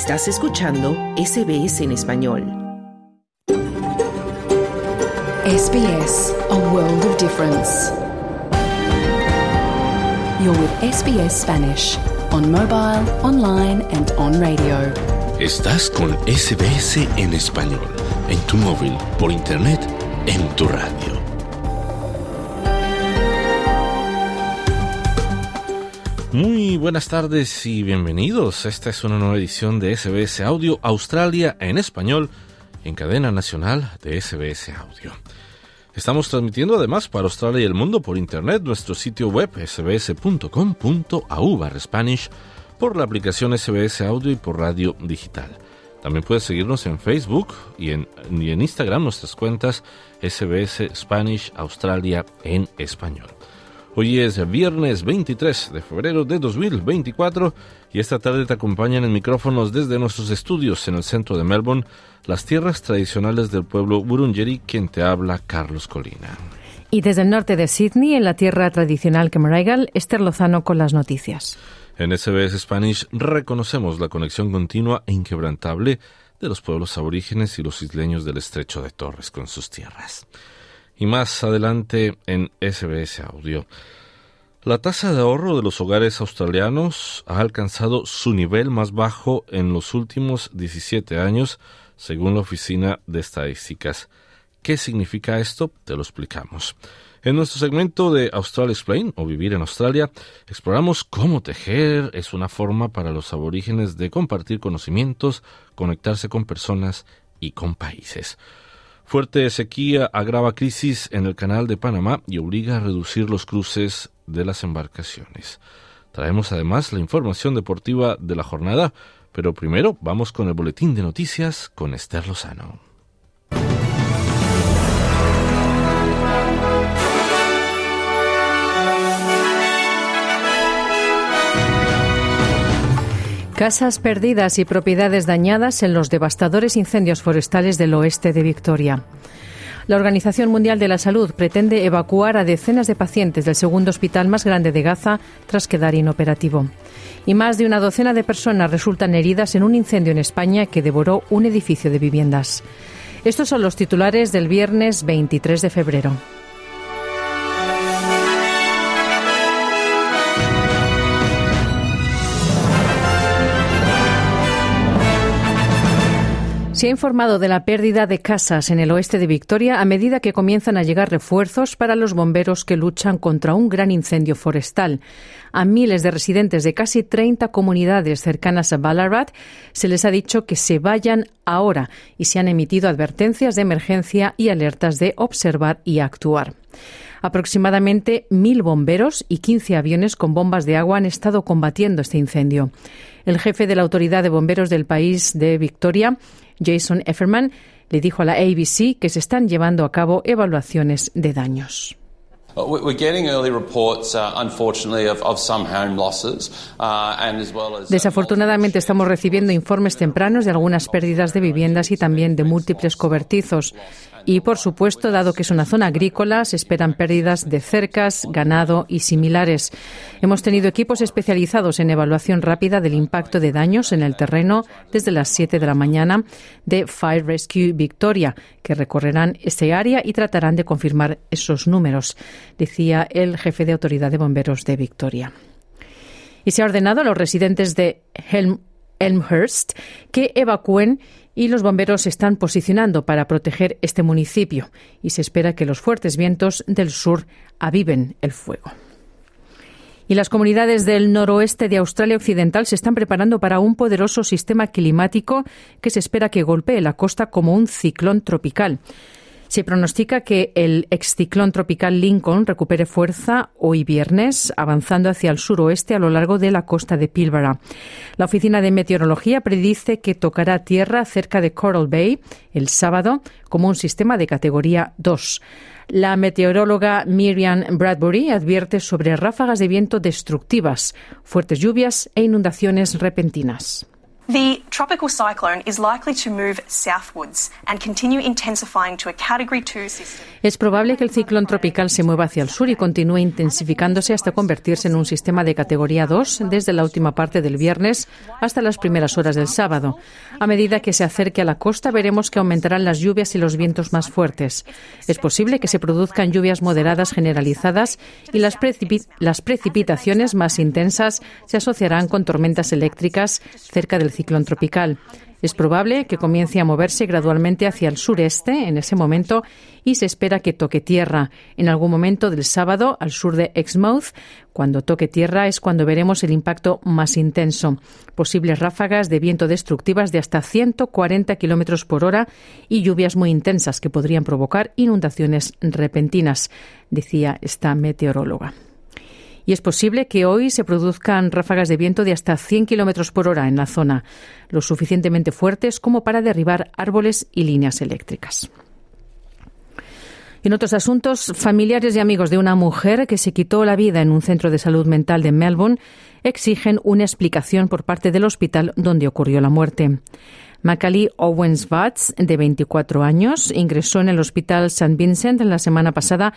Estás escuchando SBS en español. SBS, a world of difference. You're with SBS Spanish on mobile, online and on radio. Estás con SBS en español, en tu móvil, por internet, en tu radio. Muy buenas tardes y bienvenidos. Esta es una nueva edición de SBS Audio Australia en español en cadena nacional de SBS Audio. Estamos transmitiendo además para Australia y el mundo por internet nuestro sitio web sbs.com.au Spanish por la aplicación SBS Audio y por radio digital. También puedes seguirnos en Facebook y en, y en Instagram nuestras cuentas SBS Spanish Australia en español. Hoy es viernes 23 de febrero de 2024 y esta tarde te acompañan en micrófonos desde nuestros estudios en el centro de Melbourne, las tierras tradicionales del pueblo Burungeri, quien te habla Carlos Colina. Y desde el norte de Sydney, en la tierra tradicional Camaraigal, Esther Lozano con las noticias. En SBS Spanish reconocemos la conexión continua e inquebrantable de los pueblos aborígenes y los isleños del estrecho de Torres con sus tierras y más adelante en SBS Audio. La tasa de ahorro de los hogares australianos ha alcanzado su nivel más bajo en los últimos 17 años, según la Oficina de Estadísticas. ¿Qué significa esto? Te lo explicamos. En nuestro segmento de Australia Explain o Vivir en Australia, exploramos cómo tejer es una forma para los aborígenes de compartir conocimientos, conectarse con personas y con países. Fuerte sequía agrava crisis en el canal de Panamá y obliga a reducir los cruces de las embarcaciones. Traemos además la información deportiva de la jornada, pero primero vamos con el boletín de noticias con Esther Lozano. Casas perdidas y propiedades dañadas en los devastadores incendios forestales del oeste de Victoria. La Organización Mundial de la Salud pretende evacuar a decenas de pacientes del segundo hospital más grande de Gaza tras quedar inoperativo. Y más de una docena de personas resultan heridas en un incendio en España que devoró un edificio de viviendas. Estos son los titulares del viernes 23 de febrero. Se ha informado de la pérdida de casas en el oeste de Victoria a medida que comienzan a llegar refuerzos para los bomberos que luchan contra un gran incendio forestal. A miles de residentes de casi 30 comunidades cercanas a Ballarat se les ha dicho que se vayan ahora y se han emitido advertencias de emergencia y alertas de observar y actuar. Aproximadamente mil bomberos y 15 aviones con bombas de agua han estado combatiendo este incendio. El jefe de la Autoridad de Bomberos del país de Victoria Jason Efferman le dijo a la ABC que se están llevando a cabo evaluaciones de daños. Desafortunadamente estamos recibiendo informes tempranos de algunas pérdidas de viviendas y también de múltiples cobertizos. Y, por supuesto, dado que es una zona agrícola, se esperan pérdidas de cercas, ganado y similares. Hemos tenido equipos especializados en evaluación rápida del impacto de daños en el terreno desde las 7 de la mañana de Fire Rescue Victoria, que recorrerán este área y tratarán de confirmar esos números, decía el jefe de autoridad de bomberos de Victoria. Y se ha ordenado a los residentes de Elmhurst que evacúen y los bomberos se están posicionando para proteger este municipio y se espera que los fuertes vientos del sur aviven el fuego. Y las comunidades del noroeste de Australia Occidental se están preparando para un poderoso sistema climático que se espera que golpee la costa como un ciclón tropical. Se pronostica que el exciclón tropical Lincoln recupere fuerza hoy viernes, avanzando hacia el suroeste a lo largo de la costa de Pilbara. La Oficina de Meteorología predice que tocará tierra cerca de Coral Bay el sábado como un sistema de categoría 2. La meteoróloga Miriam Bradbury advierte sobre ráfagas de viento destructivas, fuertes lluvias e inundaciones repentinas. The tropical cyclone is likely to move southwards and continue intensifying to a category 2 system. Es probable que el ciclón tropical se mueva hacia el sur y continúe intensificándose hasta convertirse en un sistema de categoría 2 desde la última parte del viernes hasta las primeras horas del sábado. A medida que se acerque a la costa, veremos que aumentarán las lluvias y los vientos más fuertes. Es posible que se produzcan lluvias moderadas generalizadas y las, las precipitaciones más intensas se asociarán con tormentas eléctricas cerca del ciclón tropical. Es probable que comience a moverse gradualmente hacia el sureste en ese momento y se espera que toque tierra en algún momento del sábado al sur de Exmouth. Cuando toque tierra es cuando veremos el impacto más intenso. Posibles ráfagas de viento destructivas de hasta 140 kilómetros por hora y lluvias muy intensas que podrían provocar inundaciones repentinas, decía esta meteoróloga y es posible que hoy se produzcan ráfagas de viento de hasta 100 kilómetros por hora en la zona, lo suficientemente fuertes como para derribar árboles y líneas eléctricas. En otros asuntos, familiares y amigos de una mujer que se quitó la vida en un centro de salud mental de Melbourne exigen una explicación por parte del hospital donde ocurrió la muerte. Macaulay Owens Watts, de 24 años, ingresó en el Hospital St. Vincent la semana pasada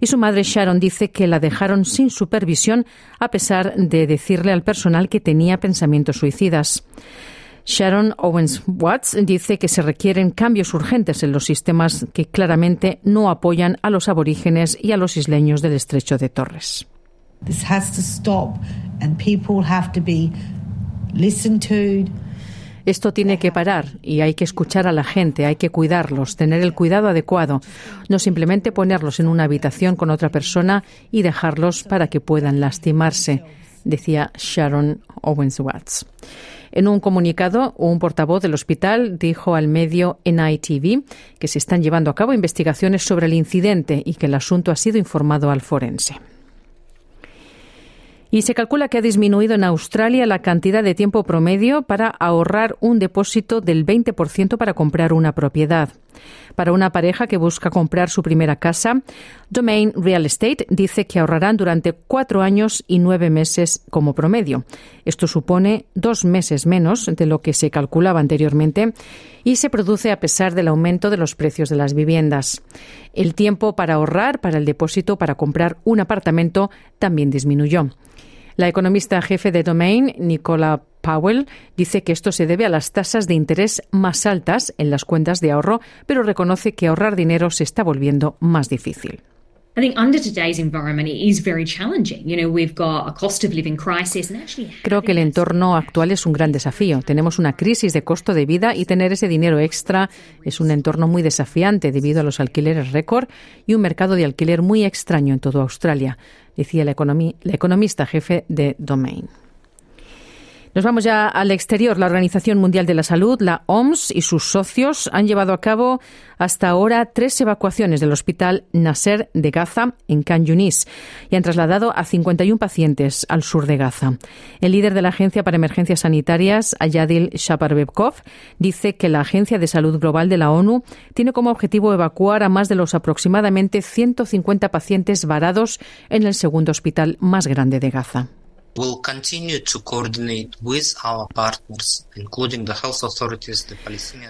y su madre Sharon dice que la dejaron sin supervisión a pesar de decirle al personal que tenía pensamientos suicidas. Sharon Owens Watts dice que se requieren cambios urgentes en los sistemas que claramente no apoyan a los aborígenes y a los isleños del estrecho de Torres. This has to stop and people have to be listened to. Esto tiene que parar y hay que escuchar a la gente, hay que cuidarlos, tener el cuidado adecuado, no simplemente ponerlos en una habitación con otra persona y dejarlos para que puedan lastimarse, decía Sharon Owens Watts. En un comunicado, un portavoz del hospital dijo al medio NITV que se están llevando a cabo investigaciones sobre el incidente y que el asunto ha sido informado al forense. Y se calcula que ha disminuido en Australia la cantidad de tiempo promedio para ahorrar un depósito del 20% para comprar una propiedad. Para una pareja que busca comprar su primera casa, Domain Real Estate dice que ahorrarán durante cuatro años y nueve meses como promedio. Esto supone dos meses menos de lo que se calculaba anteriormente y se produce a pesar del aumento de los precios de las viviendas. El tiempo para ahorrar para el depósito para comprar un apartamento también disminuyó. La economista jefe de Domain, Nicola Powell, dice que esto se debe a las tasas de interés más altas en las cuentas de ahorro, pero reconoce que ahorrar dinero se está volviendo más difícil. Creo que el entorno actual es un gran desafío. Tenemos una crisis de costo de vida y tener ese dinero extra es un entorno muy desafiante debido a los alquileres récord y un mercado de alquiler muy extraño en toda Australia, decía la, la economista jefe de Domain. Nos vamos ya al exterior. La Organización Mundial de la Salud, la OMS y sus socios han llevado a cabo hasta ahora tres evacuaciones del Hospital Nasser de Gaza en Khan Yunis y han trasladado a 51 pacientes al sur de Gaza. El líder de la Agencia para Emergencias Sanitarias, Ayadil Shaparbekov, dice que la Agencia de Salud Global de la ONU tiene como objetivo evacuar a más de los aproximadamente 150 pacientes varados en el segundo hospital más grande de Gaza.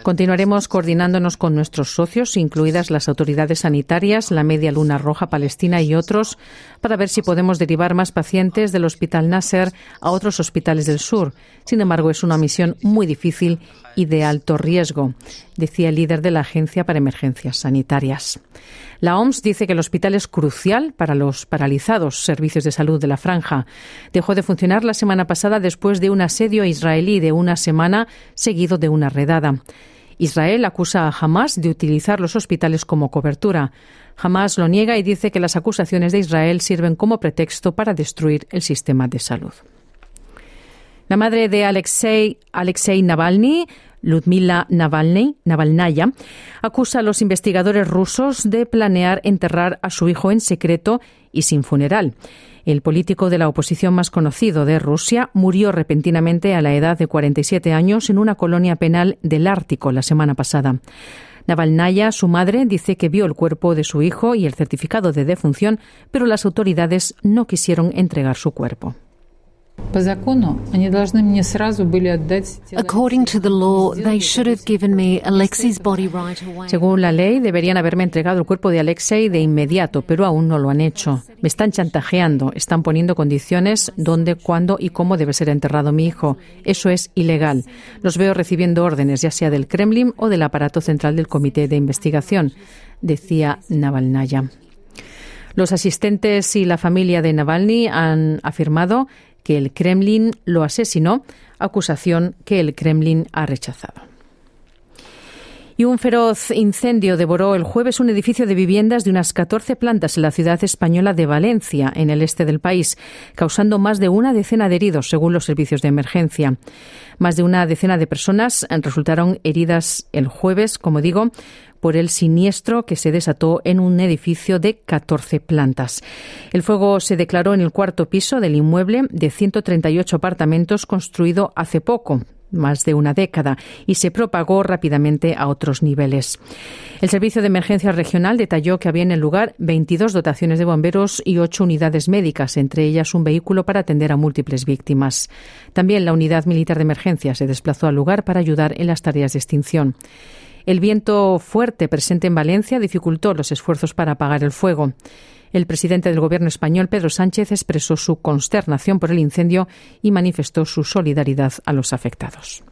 Continuaremos coordinándonos con nuestros socios, incluidas las autoridades sanitarias, la Media Luna Roja Palestina y otros, para ver si podemos derivar más pacientes del Hospital Nasser a otros hospitales del sur. Sin embargo, es una misión muy difícil y de alto riesgo, decía el líder de la Agencia para Emergencias Sanitarias. La OMS dice que el hospital es crucial para los paralizados servicios de salud de la franja. Dejó de funcionar la semana pasada después de un asedio israelí de una semana seguido de una redada. Israel acusa a Hamas de utilizar los hospitales como cobertura. Hamas lo niega y dice que las acusaciones de Israel sirven como pretexto para destruir el sistema de salud. La madre de Alexei, Alexei Navalny, Ludmila Navalny, Navalnaya, acusa a los investigadores rusos de planear enterrar a su hijo en secreto y sin funeral. El político de la oposición más conocido de Rusia murió repentinamente a la edad de 47 años en una colonia penal del Ártico la semana pasada. Navalnaya, su madre, dice que vio el cuerpo de su hijo y el certificado de defunción, pero las autoridades no quisieron entregar su cuerpo. According to the law, they should have given me Alexei's body right away. Según la ley, deberían haberme entregado el cuerpo de Alexei de inmediato, pero aún no lo han hecho. Me están chantajeando, están poniendo condiciones dónde, cuándo y cómo debe ser enterrado mi hijo. Eso es ilegal. Los veo recibiendo órdenes, ya sea del Kremlin o del aparato central del Comité de Investigación, decía Navalnaya. Los asistentes y la familia de Navalny han afirmado que el Kremlin lo asesinó, acusación que el Kremlin ha rechazado. Y un feroz incendio devoró el jueves un edificio de viviendas de unas 14 plantas en la ciudad española de Valencia, en el este del país, causando más de una decena de heridos, según los servicios de emergencia. Más de una decena de personas resultaron heridas el jueves, como digo, por el siniestro que se desató en un edificio de 14 plantas. El fuego se declaró en el cuarto piso del inmueble de 138 apartamentos construido hace poco, más de una década y se propagó rápidamente a otros niveles. El Servicio de Emergencia Regional detalló que había en el lugar 22 dotaciones de bomberos y 8 unidades médicas, entre ellas un vehículo para atender a múltiples víctimas. También la Unidad Militar de Emergencia se desplazó al lugar para ayudar en las tareas de extinción. El viento fuerte presente en Valencia dificultó los esfuerzos para apagar el fuego. El presidente del Gobierno español, Pedro Sánchez, expresó su consternación por el incendio y manifestó su solidaridad a los afectados.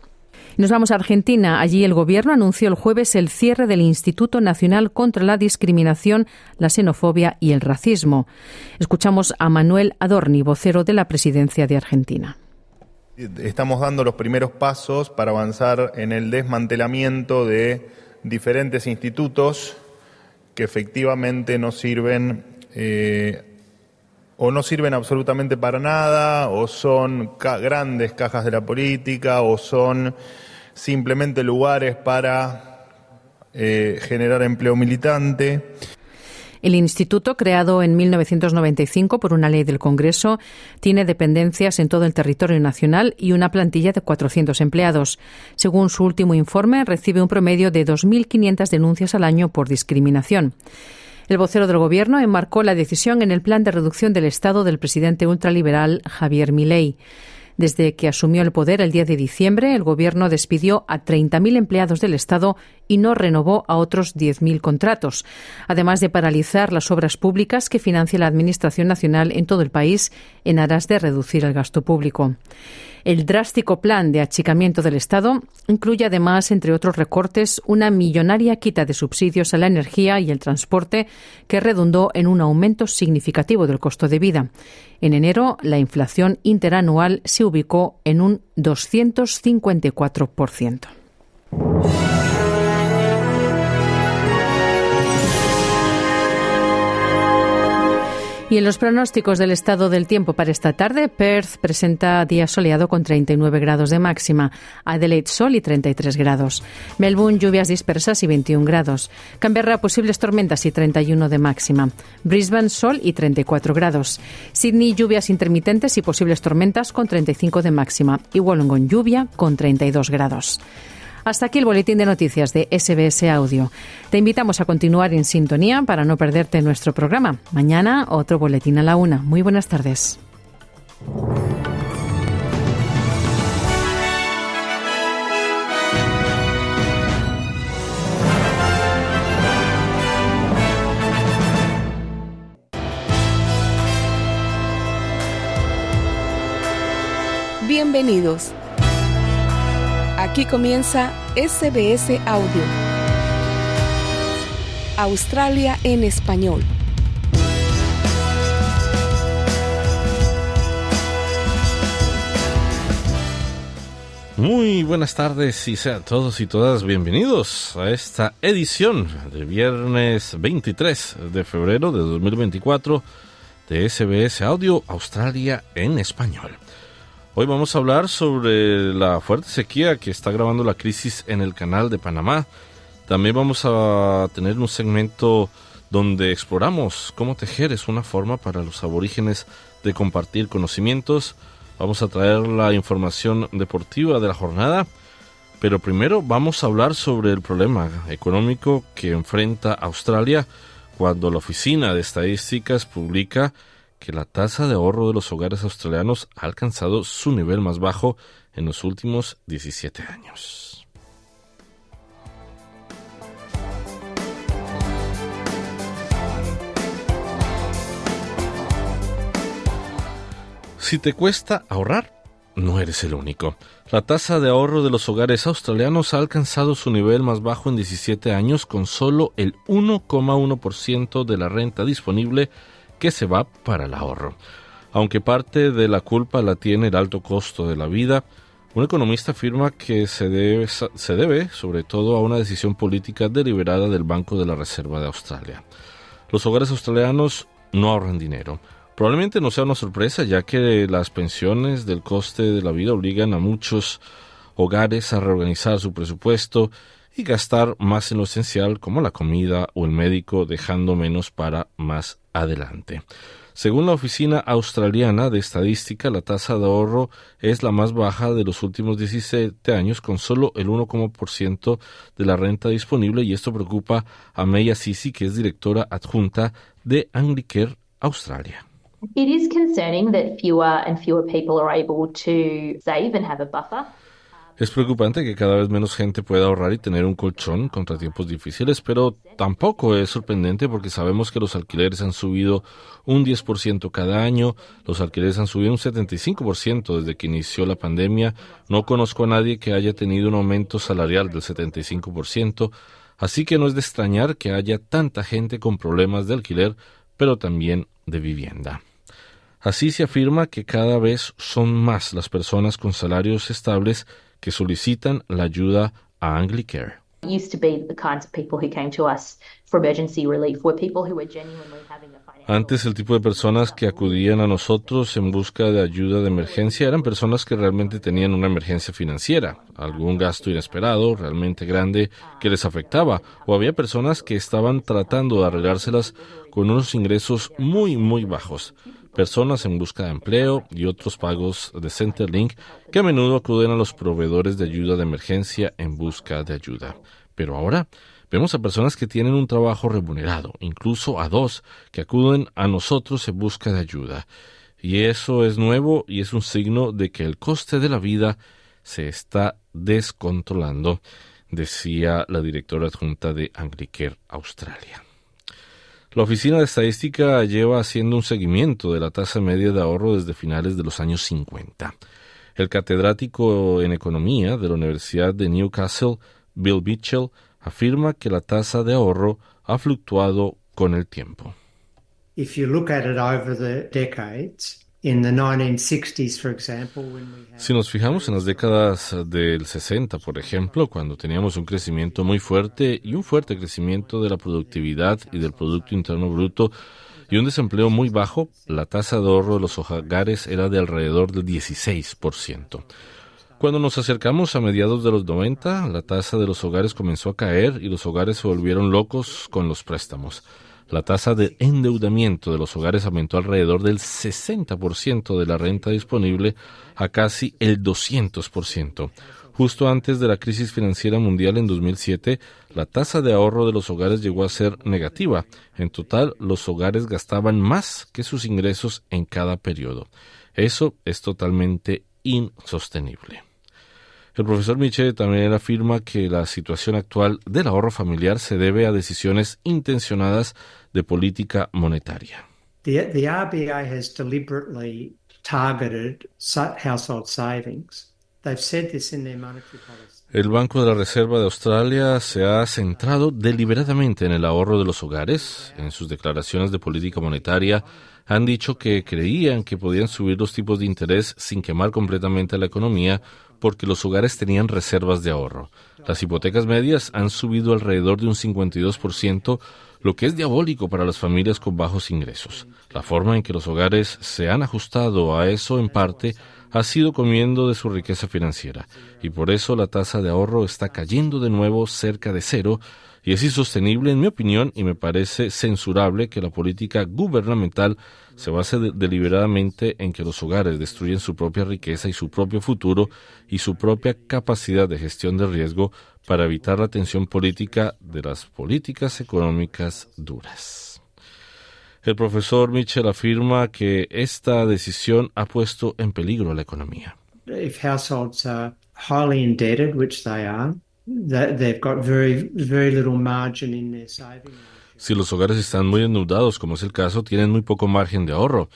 Nos vamos a Argentina. Allí el Gobierno anunció el jueves el cierre del Instituto Nacional contra la Discriminación, la Xenofobia y el Racismo. Escuchamos a Manuel Adorni, vocero de la Presidencia de Argentina. Estamos dando los primeros pasos para avanzar en el desmantelamiento de diferentes institutos que efectivamente no sirven eh, o no sirven absolutamente para nada, o son grandes cajas de la política, o son simplemente lugares para eh, generar empleo militante. El instituto, creado en 1995 por una ley del Congreso, tiene dependencias en todo el territorio nacional y una plantilla de 400 empleados. Según su último informe, recibe un promedio de 2.500 denuncias al año por discriminación. El vocero del Gobierno enmarcó la decisión en el plan de reducción del Estado del presidente ultraliberal Javier Milei. Desde que asumió el poder el 10 de diciembre, el Gobierno despidió a 30.000 empleados del Estado y no renovó a otros 10.000 contratos, además de paralizar las obras públicas que financia la Administración Nacional en todo el país en aras de reducir el gasto público. El drástico plan de achicamiento del Estado incluye además, entre otros recortes, una millonaria quita de subsidios a la energía y el transporte que redundó en un aumento significativo del costo de vida. En enero, la inflación interanual se ubicó en un 254%. Y en los pronósticos del estado del tiempo para esta tarde, Perth presenta día soleado con 39 grados de máxima, Adelaide sol y 33 grados, Melbourne lluvias dispersas y 21 grados, Canberra posibles tormentas y 31 de máxima, Brisbane sol y 34 grados, Sydney lluvias intermitentes y posibles tormentas con 35 de máxima y Wollongong lluvia con 32 grados. Hasta aquí el boletín de noticias de SBS Audio. Te invitamos a continuar en sintonía para no perderte nuestro programa. Mañana otro boletín a la una. Muy buenas tardes. Bienvenidos. Aquí comienza SBS Audio. Australia en español. Muy buenas tardes y sean todos y todas bienvenidos a esta edición de viernes 23 de febrero de 2024 de SBS Audio Australia en español. Hoy vamos a hablar sobre la fuerte sequía que está grabando la crisis en el canal de Panamá. También vamos a tener un segmento donde exploramos cómo tejer es una forma para los aborígenes de compartir conocimientos. Vamos a traer la información deportiva de la jornada. Pero primero vamos a hablar sobre el problema económico que enfrenta Australia cuando la Oficina de Estadísticas publica que la tasa de ahorro de los hogares australianos ha alcanzado su nivel más bajo en los últimos 17 años. Si te cuesta ahorrar, no eres el único. La tasa de ahorro de los hogares australianos ha alcanzado su nivel más bajo en 17 años con solo el 1,1% de la renta disponible que se va para el ahorro. Aunque parte de la culpa la tiene el alto costo de la vida, un economista afirma que se debe, se debe sobre todo a una decisión política deliberada del Banco de la Reserva de Australia. Los hogares australianos no ahorran dinero Probablemente no sea una sorpresa, ya que las pensiones del coste de la vida obligan a muchos hogares a reorganizar su presupuesto y gastar más en lo esencial como la comida o el médico, dejando menos para más adelante. Según la Oficina Australiana de Estadística, la tasa de ahorro es la más baja de los últimos 17 años, con solo el 1,% de la renta disponible, y esto preocupa a Meya Sisi, que es directora adjunta de Anglicare Australia. Concerning that fewer and fewer people are able to save and have a buffer. Es preocupante que cada vez menos gente pueda ahorrar y tener un colchón contra tiempos difíciles, pero tampoco es sorprendente porque sabemos que los alquileres han subido un 10% cada año, los alquileres han subido un 75% desde que inició la pandemia, no conozco a nadie que haya tenido un aumento salarial del 75%, así que no es de extrañar que haya tanta gente con problemas de alquiler, pero también de vivienda. Así se afirma que cada vez son más las personas con salarios estables que solicitan la ayuda a Anglicare. Antes el tipo de personas que acudían a nosotros en busca de ayuda de emergencia eran personas que realmente tenían una emergencia financiera, algún gasto inesperado, realmente grande, que les afectaba, o había personas que estaban tratando de arreglárselas con unos ingresos muy, muy bajos personas en busca de empleo y otros pagos de Centerlink que a menudo acuden a los proveedores de ayuda de emergencia en busca de ayuda. Pero ahora vemos a personas que tienen un trabajo remunerado, incluso a dos, que acuden a nosotros en busca de ayuda. Y eso es nuevo y es un signo de que el coste de la vida se está descontrolando, decía la directora adjunta de Anglicare Australia. La Oficina de Estadística lleva haciendo un seguimiento de la tasa media de ahorro desde finales de los años 50. El catedrático en economía de la Universidad de Newcastle, Bill Mitchell, afirma que la tasa de ahorro ha fluctuado con el tiempo. Si nos fijamos en las décadas del 60, por ejemplo, cuando teníamos un crecimiento muy fuerte y un fuerte crecimiento de la productividad y del Producto Interno Bruto y un desempleo muy bajo, la tasa de ahorro de los hogares era de alrededor del 16%. Cuando nos acercamos a mediados de los 90, la tasa de los hogares comenzó a caer y los hogares se volvieron locos con los préstamos la tasa de endeudamiento de los hogares aumentó alrededor del 60% de la renta disponible a casi el 200%. Justo antes de la crisis financiera mundial en 2007, la tasa de ahorro de los hogares llegó a ser negativa. En total, los hogares gastaban más que sus ingresos en cada periodo. Eso es totalmente insostenible. El profesor Michel también afirma que la situación actual del ahorro familiar se debe a decisiones intencionadas de política monetaria. The, RBA has deliberately targeted household savings. They've said this in their monetary policy. El Banco de la Reserva de Australia se ha centrado deliberadamente en el ahorro de los hogares. En sus declaraciones de política monetaria han dicho que creían que podían subir los tipos de interés sin quemar completamente la economía porque los hogares tenían reservas de ahorro. Las hipotecas medias han subido alrededor de un 52%, lo que es diabólico para las familias con bajos ingresos. La forma en que los hogares se han ajustado a eso en parte ha sido comiendo de su riqueza financiera, y por eso la tasa de ahorro está cayendo de nuevo cerca de cero, y es insostenible, en mi opinión, y me parece censurable que la política gubernamental se base deliberadamente en que los hogares destruyen su propia riqueza y su propio futuro y su propia capacidad de gestión de riesgo para evitar la tensión política de las políticas económicas duras. El profesor Mitchell afirma que esta decisión ha puesto en peligro la economía. If households are highly indebted, which they are, Si los hogares están muy endeudados, como es el caso, tienen muy poco margen de ahorro.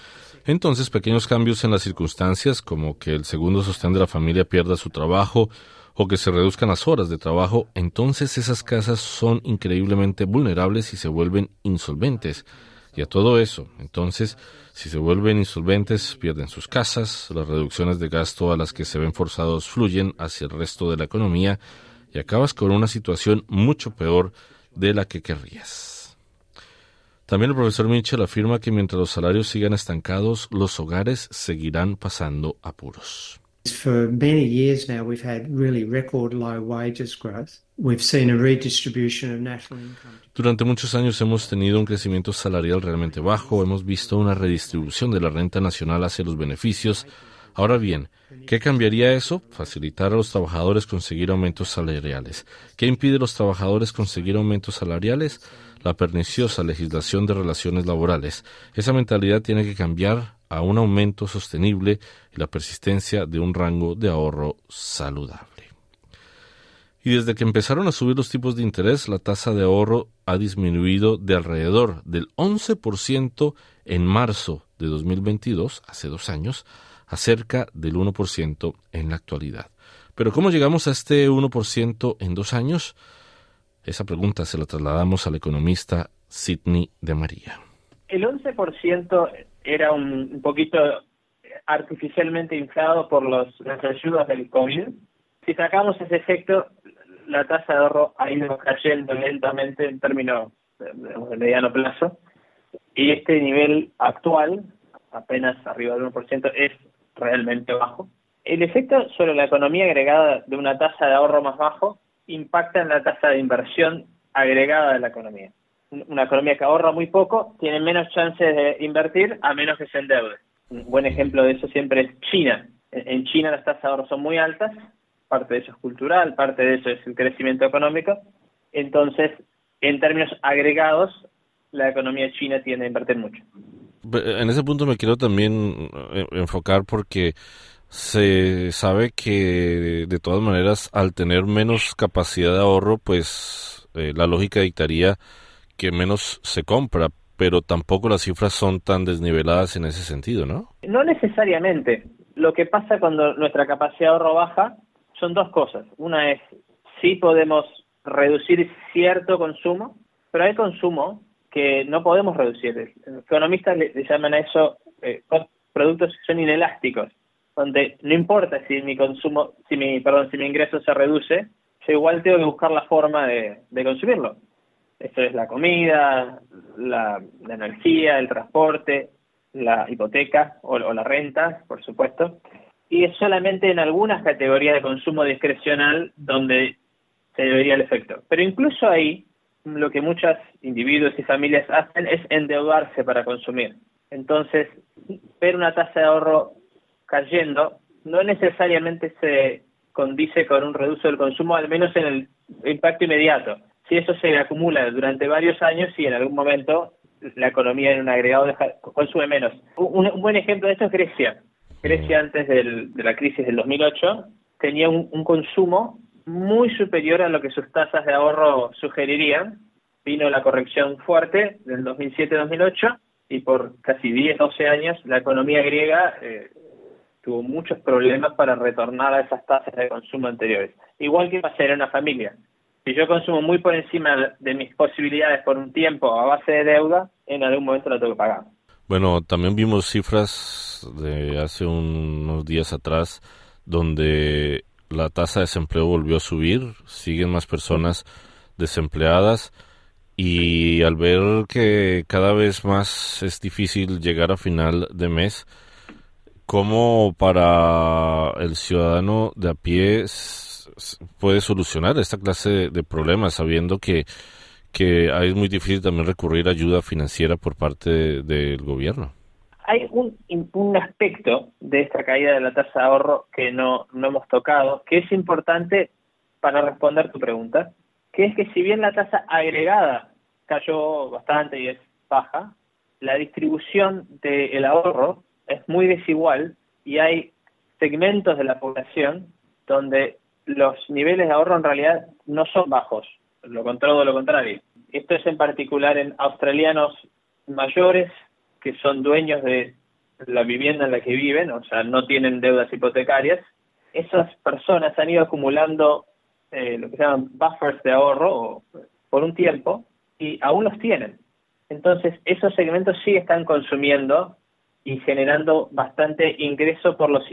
Entonces, pequeños cambios en las circunstancias, como que el segundo sostén de la familia pierda su trabajo o que se reduzcan las horas de trabajo, entonces esas casas son increíblemente vulnerables y se vuelven insolventes. Y a todo eso, entonces, si se vuelven insolventes, pierden sus casas, las reducciones de gasto a las que se ven forzados fluyen hacia el resto de la economía y acabas con una situación mucho peor de la que querrías. También el profesor Mitchell afirma que mientras los salarios sigan estancados, los hogares seguirán pasando apuros. For many years now, we've had really record low wages growth. We've seen a redistribution of national income. Durante muchos años hemos tenido un crecimiento salarial realmente bajo, hemos visto una redistribución de la renta nacional hacia los beneficios. Ahora bien, ¿qué cambiaría eso? Facilitar a los trabajadores conseguir aumentos salariales. ¿Qué impide a los trabajadores conseguir aumentos salariales? La perniciosa legislación de relaciones laborales. Esa mentalidad tiene que cambiar a un aumento sostenible y la persistencia de un rango de ahorro saludable. Y desde que empezaron a subir los tipos de interés, la tasa de ahorro ha disminuido de alrededor del 11% en marzo de 2022, hace dos años, a cerca del 1% en la actualidad. Pero ¿cómo llegamos a este 1% en dos años? Esa pregunta se la trasladamos al economista Sidney de María. El 11% era un, poquito artificialmente inflado por los, las ayudas del COVID. Si sacamos ese efecto, la tasa de ahorro ha ido cayendo lentamente en términos de, mediano plazo y este nivel actual, apenas arriba del 1%, es realmente bajo. El efecto sobre la economía agregada de una tasa de ahorro más bajo impacta en la tasa de inversión agregada de la economía una economía que ahorra muy poco tiene menos chances de invertir a menos que se endeude. Un buen ejemplo de eso siempre es China. En China las tasas de ahorro son muy altas, parte de eso es cultural, parte de eso es el crecimiento económico. Entonces, en términos agregados, la economía china tiende a invertir mucho. En ese punto me quiero también eh, enfocar porque se sabe que de todas maneras al tener menos capacidad de ahorro, pues eh, la lógica dictaría que menos se compra, pero tampoco las cifras son tan desniveladas en ese sentido, ¿no? No necesariamente. Lo que pasa cuando nuestra capacidad de ahorro baja son dos cosas. Una es, sí podemos reducir cierto consumo, pero hay consumo que no podemos reducir. Los economistas le, llaman a eso eh, productos que son inelásticos, donde no importa si mi consumo, si mi, perdón, si mi ingreso se reduce, yo igual tengo que buscar la forma de consumirlo. Esto es la comida, la, energía, el transporte, la hipoteca o, la renta, por supuesto. Y es solamente en algunas categorías de consumo discrecional donde se debería el efecto. Pero incluso ahí, lo que muchos individuos y familias hacen es endeudarse para consumir. Entonces, ver una tasa de ahorro cayendo no necesariamente se condice con un reducción del consumo, al menos en el impacto inmediato si eso se acumula durante varios años y en algún momento la economía en un agregado consume menos. Un, buen ejemplo de esto es Grecia. Grecia antes de la crisis del 2008 tenía un, un, consumo muy superior a lo que sus tasas de ahorro sugerirían. Vino la corrección fuerte del 2007-2008 y por casi 10, 12 años la economía griega eh, tuvo muchos problemas para retornar a esas tasas de consumo anteriores. Igual que pasar en una familia si yo consumo muy por encima de mis posibilidades por un tiempo a base de deuda, en algún momento lo tengo que pagar. Bueno, también vimos cifras de hace unos días atrás donde la tasa de desempleo volvió a subir, siguen más personas desempleadas y al ver que cada vez más es difícil llegar a final de mes, ¿cómo para el ciudadano de a pie puede solucionar esta clase de, problemas sabiendo que, que es muy difícil también recurrir a ayuda financiera por parte del gobierno? Hay un, un aspecto de esta caída de la tasa de ahorro que no, no hemos tocado, que es importante para responder tu pregunta, que es que si bien la tasa agregada cayó bastante y es baja, la distribución del ahorro es muy desigual y hay segmentos de la población donde los niveles de ahorro en realidad no son bajos, lo contrario de lo contrario. Esto es en particular en australianos mayores que son dueños de la vivienda en la que viven, o sea, no tienen deudas hipotecarias. Esas personas han ido acumulando eh, lo que se llaman buffers de ahorro por un tiempo y aún los tienen. Entonces, esos segmentos sí están consumiendo y generando bastante ingreso por los,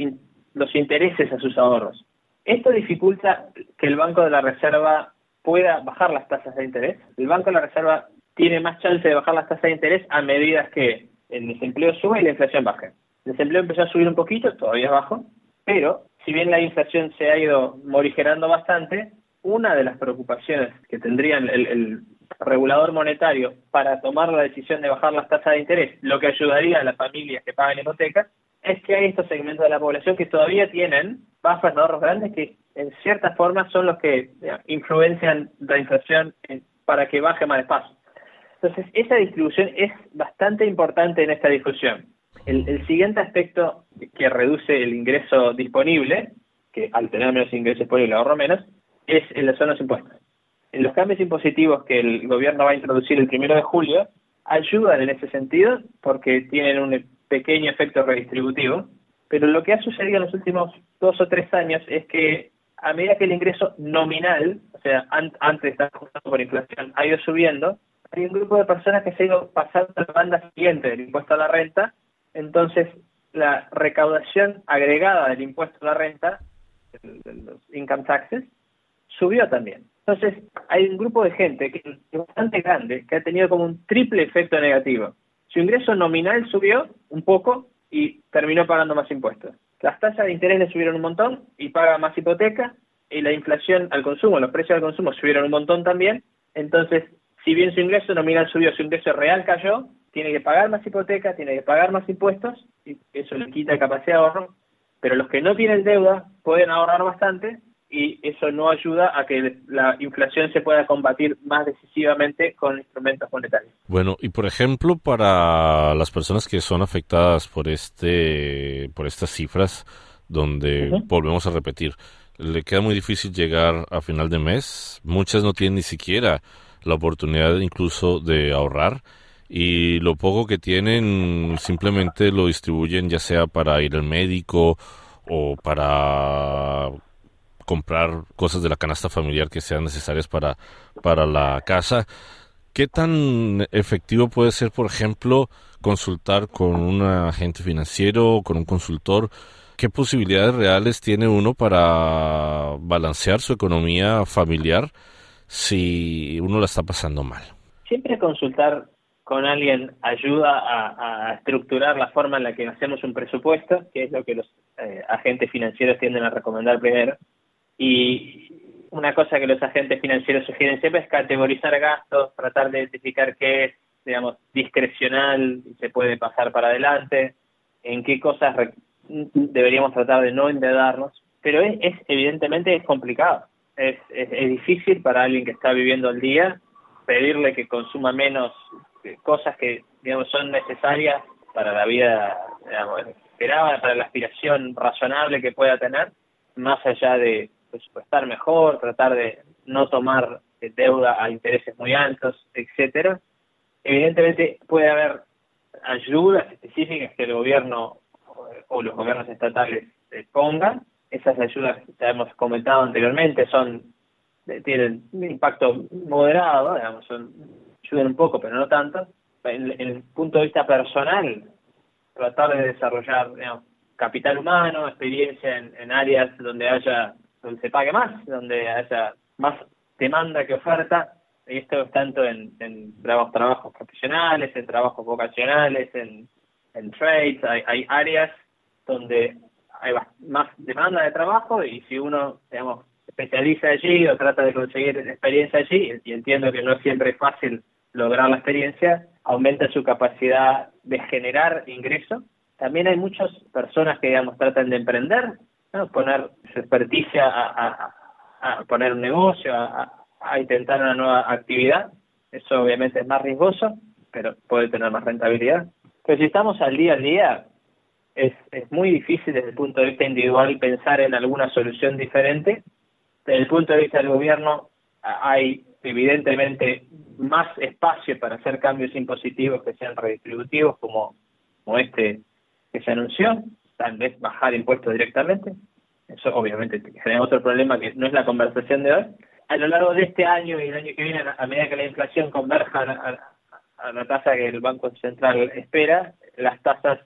los intereses a sus ahorros. Esto dificulta que el Banco de la Reserva pueda bajar las tasas de interés. El Banco de la Reserva tiene más chance de bajar las tasas de interés a medida que el desempleo sube y la inflación baja. El desempleo empezó a subir un poquito, todavía es bajo, pero si bien la inflación se ha ido morigerando bastante, una de las preocupaciones que tendría el, regulador monetario para tomar la decisión de bajar las tasas de interés, lo que ayudaría a las familias que pagan hipotecas, es que hay estos segmentos de la población que todavía tienen buffers de ahorros grandes que en cierta forma son los que influencian la inflación para que baje más despacio. Entonces, esa distribución es bastante importante en esta discusión. El, el, siguiente aspecto que reduce el ingreso disponible, que al tener menos ingresos disponibles ahorro menos, es en las zonas impuestos. En los cambios impositivos que el gobierno va a introducir el primero de julio ayudan en ese sentido porque tienen un pequeño efecto redistributivo, pero lo que ha sucedido en los últimos dos o tres años es que a medida que el ingreso nominal, o sea, antes de estar ajustado por inflación, ha ido subiendo, hay un grupo de personas que se ha ido pasando a la banda siguiente del impuesto a la renta, entonces la recaudación agregada del impuesto a la renta, los income taxes, subió también. Entonces, hay un grupo de gente que es bastante grande que ha tenido como un triple efecto negativo. Su ingreso nominal subió un poco y terminó pagando más impuestos. Las tasas de interés le subieron un montón y paga más hipoteca y la inflación al consumo, los precios al consumo subieron un montón también. Entonces, si bien su ingreso nominal subió, su ingreso real cayó, tiene que pagar más hipoteca, tiene que pagar más impuestos y eso le quita capacidad de ahorro. Pero los que no tienen deuda pueden ahorrar bastante y eso no ayuda a que la inflación se pueda combatir más decisivamente con instrumentos monetarios. Bueno, y por ejemplo, para las personas que son afectadas por este por estas cifras donde volvemos a repetir, le queda muy difícil llegar a final de mes, muchas no tienen ni siquiera la oportunidad incluso de ahorrar y lo poco que tienen simplemente lo distribuyen ya sea para ir al médico o para comprar cosas de la canasta familiar que sean necesarias para, para la casa. ¿Qué tan efectivo puede ser, por ejemplo, consultar con un agente financiero, con un consultor? ¿Qué posibilidades reales tiene uno para balancear su economía familiar si uno la está pasando mal? Siempre consultar con alguien ayuda a, estructurar la forma en la que hacemos un presupuesto, que es lo que los eh, agentes financieros tienden a recomendar primero. Y una cosa que los agentes financieros sugieren siempre es categorizar gastos, tratar de identificar qué es, digamos, discrecional y se puede pasar para adelante, en qué cosas deberíamos tratar de no endeudarnos, pero es, evidentemente es complicado. Es, es, difícil para alguien que está viviendo al día pedirle que consuma menos cosas que digamos son necesarias para la vida digamos, esperada, para la aspiración razonable que pueda tener, más allá de presupuestar mejor, tratar de no tomar deuda a intereses muy altos, etcétera. Evidentemente puede haber ayudas específicas que el gobierno o los gobiernos estatales pongan. Esas ayudas que ya hemos comentado anteriormente son tienen un impacto moderado, digamos, son, ayudan un poco, pero no tanto. En, el punto de vista personal, tratar de desarrollar capital humano, experiencia en, áreas donde haya donde se pague más, donde haya más demanda que oferta, y esto es tanto en, en trabajos, profesionales, en trabajos vocacionales, en, en trades, hay áreas donde hay más demanda de trabajo y si uno, digamos, especializa allí o trata de conseguir experiencia allí, y entiendo que no siempre es fácil lograr la experiencia, aumenta su capacidad de generar ingreso. También hay muchas personas que, digamos, tratan de emprender poner su experticia a, a, poner un negocio, a, intentar una nueva actividad. Eso obviamente es más riesgoso, pero puede tener más rentabilidad. Pero si estamos al día a día, es, es muy difícil desde el punto de vista individual pensar en alguna solución diferente. Desde el punto de vista del gobierno hay evidentemente más espacio para hacer cambios impositivos que sean redistributivos como, como este que se anunció, tal vez bajar impuestos directamente. Eso obviamente genera otro problema que no es la conversación de hoy. A lo largo de este año y el año que viene, a medida que la inflación converja a, la tasa que el Banco Central espera, las tasas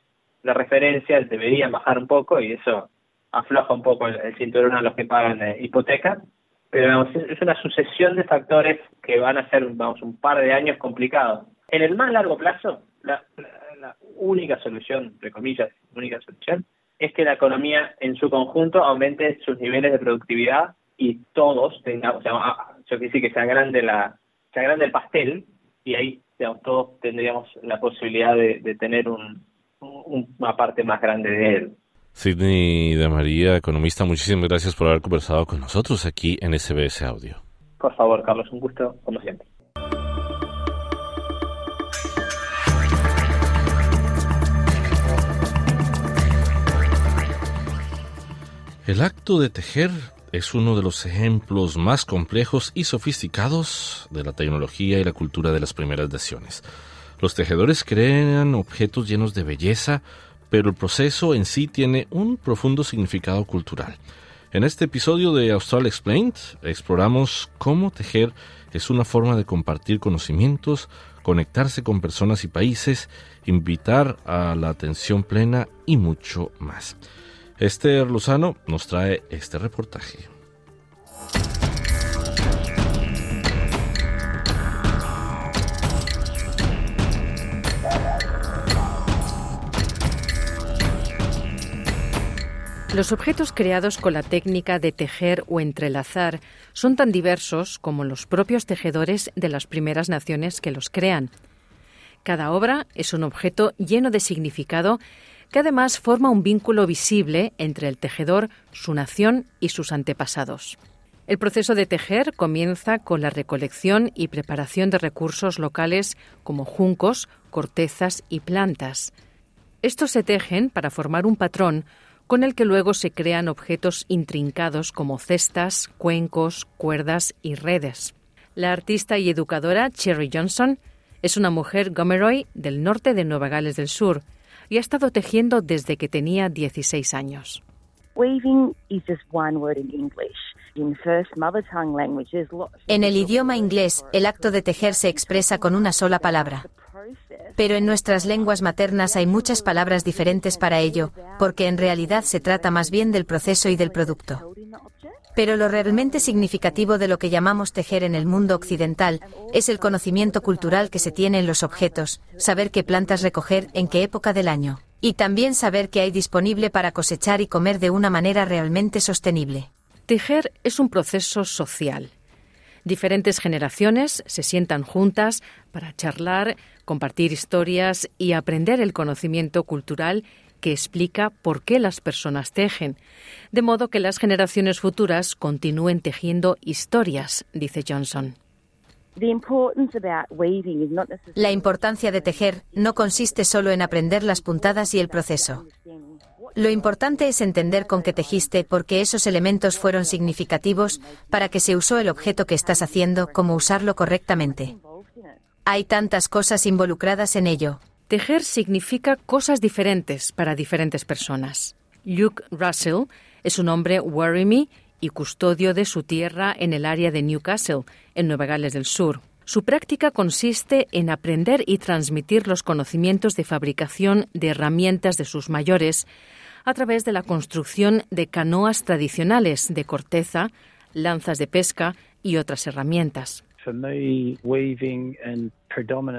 de referencia deberían bajar un poco y eso afloja un poco el, cinturón a los que pagan eh, hipotecas pero es una sucesión de factores que van a ser vamos, un par de años complicados. En el más largo plazo, la, única solución, entre comillas, única solución, es que la economía en su conjunto aumente sus niveles de productividad y todos tengamos, o sea, yo quisiera que sea grande la, sea grande el pastel y ahí todos tendríamos la posibilidad de, tener un, una parte más grande de él. Sidney de María, economista, muchísimas gracias por haber conversado con nosotros aquí en SBS Audio. Por favor, Carlos, un gusto, como siempre. El acto de tejer es uno de los ejemplos más complejos y sofisticados de la tecnología y la cultura de las primeras naciones. Los tejedores crean objetos llenos de belleza, pero el proceso en sí tiene un profundo significado cultural. En este episodio de Austral Explained exploramos cómo tejer es una forma de compartir conocimientos, conectarse con personas y países, invitar a la atención plena y mucho más. Esther Lozano nos trae este reportaje. Los objetos creados con la técnica de tejer o entrelazar son tan diversos como los propios tejedores de las primeras naciones que los crean. Cada obra es un objeto lleno de significado que además forma un vínculo visible entre el tejedor, su nación y sus antepasados. El proceso de tejer comienza con la recolección y preparación de recursos locales como juncos, cortezas y plantas. Estos se tejen para formar un patrón con el que luego se crean objetos intrincados como cestas, cuencos, cuerdas y redes. La artista y educadora Cherry Johnson es una mujer Gomeroy del norte de Nueva Gales del Sur y ha estado tejiendo desde que tenía 16 años. En el idioma inglés, el acto de tejer se expresa con una sola palabra. Pero en nuestras lenguas maternas hay muchas palabras diferentes para ello, porque en realidad se trata más bien del proceso y del producto. Pero lo realmente significativo de lo que llamamos tejer en el mundo occidental es el conocimiento cultural que se tiene en los objetos, saber qué plantas recoger en qué época del año, y también saber qué hay disponible para cosechar y comer de una manera realmente sostenible. Tejer es un proceso social. Diferentes generaciones se sientan juntas para charlar, compartir historias y aprender el conocimiento cultural que explica por qué las personas tejen, de modo que las generaciones futuras continúen tejiendo historias, dice Johnson. La importancia de tejer no consiste solo en aprender las puntadas y el proceso. Lo importante es entender con qué tejiste porque esos elementos fueron significativos para que se usó el objeto que estás haciendo como usarlo correctamente. Hay tantas cosas involucradas en ello. Tejer significa cosas diferentes para diferentes personas. Luke Russell es un hombre Warrimy y custodio de su tierra en el área de Newcastle, en Nueva Gales del Sur. Su práctica consiste en aprender y transmitir los conocimientos de fabricación de herramientas de sus mayores a través de la construcción de canoas tradicionales de corteza, lanzas de pesca y otras herramientas.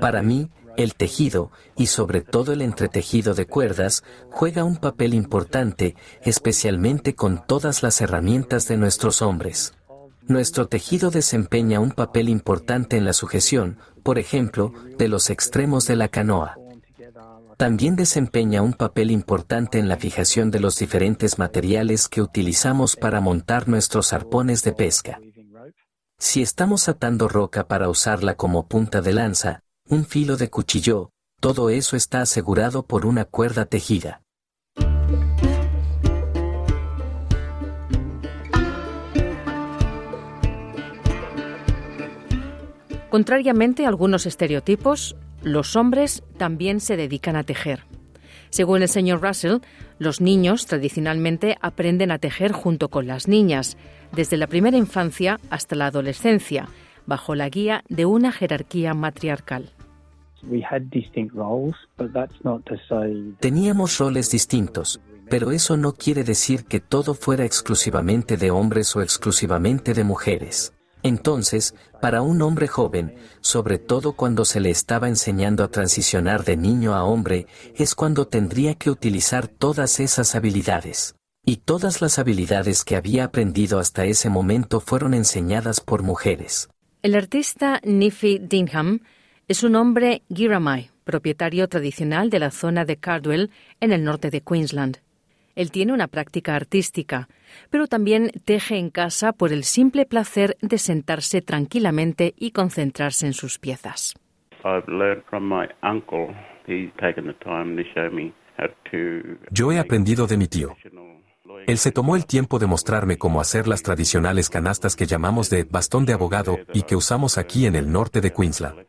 Para mí, el tejido y sobre todo el entretejido de cuerdas juega un papel importante, especialmente con todas las herramientas de nuestros hombres. Nuestro tejido desempeña un papel importante en la sujeción, por ejemplo, de los extremos de la canoa. También desempeña un papel importante en la fijación de los diferentes materiales que utilizamos para montar nuestros arpones de pesca. Si estamos atando roca para usarla como punta de lanza, un filo de cuchillo, todo eso está asegurado por una cuerda tejida. Contrariamente a algunos estereotipos, los hombres también se dedican a tejer. Según el señor Russell, los niños tradicionalmente aprenden a tejer junto con las niñas, desde la primera infancia hasta la adolescencia, bajo la guía de una jerarquía matriarcal. Teníamos roles distintos, pero eso no quiere decir que todo fuera exclusivamente de hombres o exclusivamente de mujeres. Entonces, para un hombre joven, sobre todo cuando se le estaba enseñando a transicionar de niño a hombre, es cuando tendría que utilizar todas esas habilidades. Y todas las habilidades que había aprendido hasta ese momento fueron enseñadas por mujeres. El artista Niffy Dingham es un hombre Giramai, propietario tradicional de la zona de Cardwell, en el norte de Queensland. Él tiene una práctica artística, pero también teje en casa por el simple placer de sentarse tranquilamente y concentrarse en sus piezas. Yo he aprendido de mi tío. Él se tomó el tiempo de mostrarme cómo hacer las tradicionales canastas que llamamos de bastón de abogado y que usamos aquí en el norte de Queensland.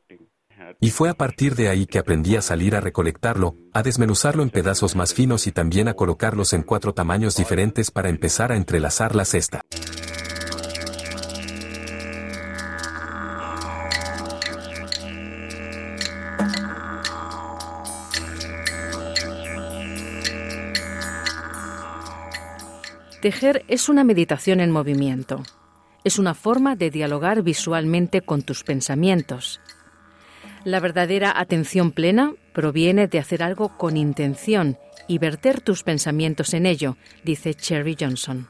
Y fue a partir de ahí que aprendí a salir a recolectarlo, a desmenuzarlo en pedazos más finos y también a colocarlos en cuatro tamaños diferentes para empezar a entrelazar la cesta. Tejer es una meditación en movimiento. Es una forma de dialogar visualmente con tus pensamientos la verdadera atención plena proviene de hacer algo con intención y verter tus pensamientos en ello, dice Cherry Johnson.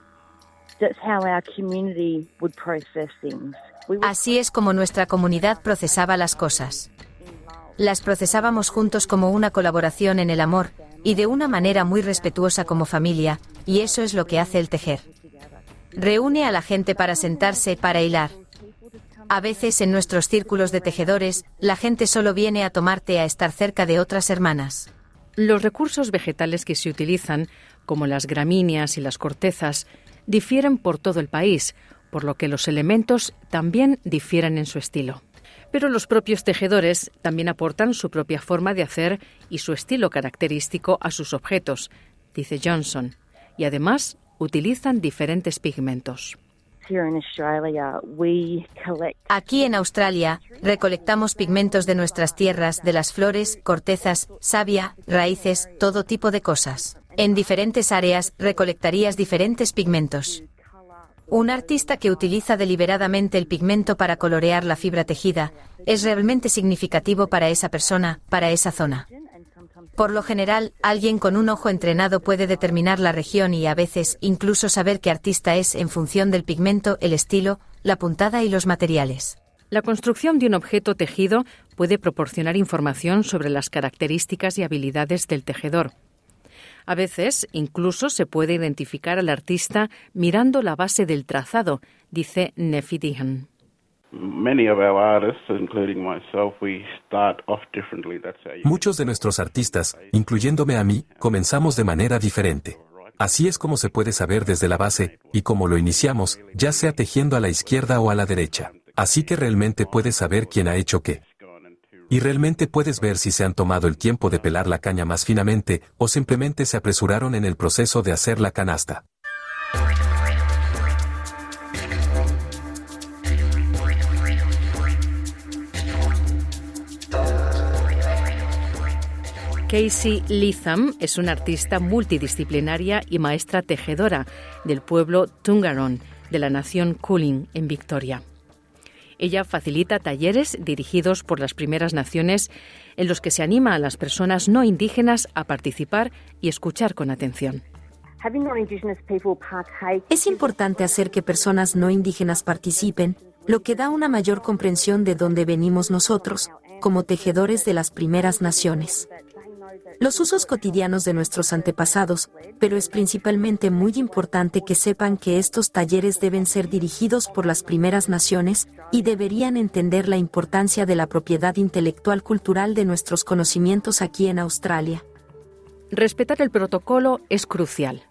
Así es como nuestra comunidad procesaba las cosas. Las procesábamos juntos como una colaboración en el amor y de una manera muy respetuosa como familia, y eso es lo que hace el tejer. Reúne a la gente para sentarse, para hilar, a veces en nuestros círculos de tejedores, la gente solo viene a tomarte a estar cerca de otras hermanas. Los recursos vegetales que se utilizan, como las gramíneas y las cortezas, difieren por todo el país, por lo que los elementos también difieren en su estilo. Pero los propios tejedores también aportan su propia forma de hacer y su estilo característico a sus objetos, dice Johnson, y además utilizan diferentes pigmentos. Aquí en Australia recolectamos pigmentos de nuestras tierras, de las flores, cortezas, savia, raíces, todo tipo de cosas. En diferentes áreas recolectarías diferentes pigmentos. Un artista que utiliza deliberadamente el pigmento para colorear la fibra tejida es realmente significativo para esa persona, para esa zona. Por lo general, alguien con un ojo entrenado puede determinar la región y a veces incluso saber qué artista es en función del pigmento, el estilo, la puntada y los materiales. La construcción de un objeto tejido puede proporcionar información sobre las características y habilidades del tejedor. A veces, incluso se puede identificar al artista mirando la base del trazado, dice Nefi Muchos de nuestros artistas, incluyéndome a mí, comenzamos de manera diferente. Así es como se puede saber desde la base, y como lo iniciamos, ya sea tejiendo a la izquierda o a la derecha. Así que realmente puedes saber quién ha hecho qué. Y realmente puedes ver si se han tomado el tiempo de pelar la caña más finamente, o simplemente se apresuraron en el proceso de hacer la canasta. Casey Litham es una artista multidisciplinaria y maestra tejedora del pueblo Tungaron de la nación Kulin en Victoria. Ella facilita talleres dirigidos por las primeras naciones en los que se anima a las personas no indígenas a participar y escuchar con atención. Es importante hacer que personas no indígenas participen, lo que da una mayor comprensión de dónde venimos nosotros, como tejedores de las primeras naciones. Los usos cotidianos de nuestros antepasados, pero es principalmente muy importante que sepan que estos talleres deben ser dirigidos por las primeras naciones y deberían entender la importancia de la propiedad intelectual cultural de nuestros conocimientos aquí en Australia. Respetar el protocolo es crucial.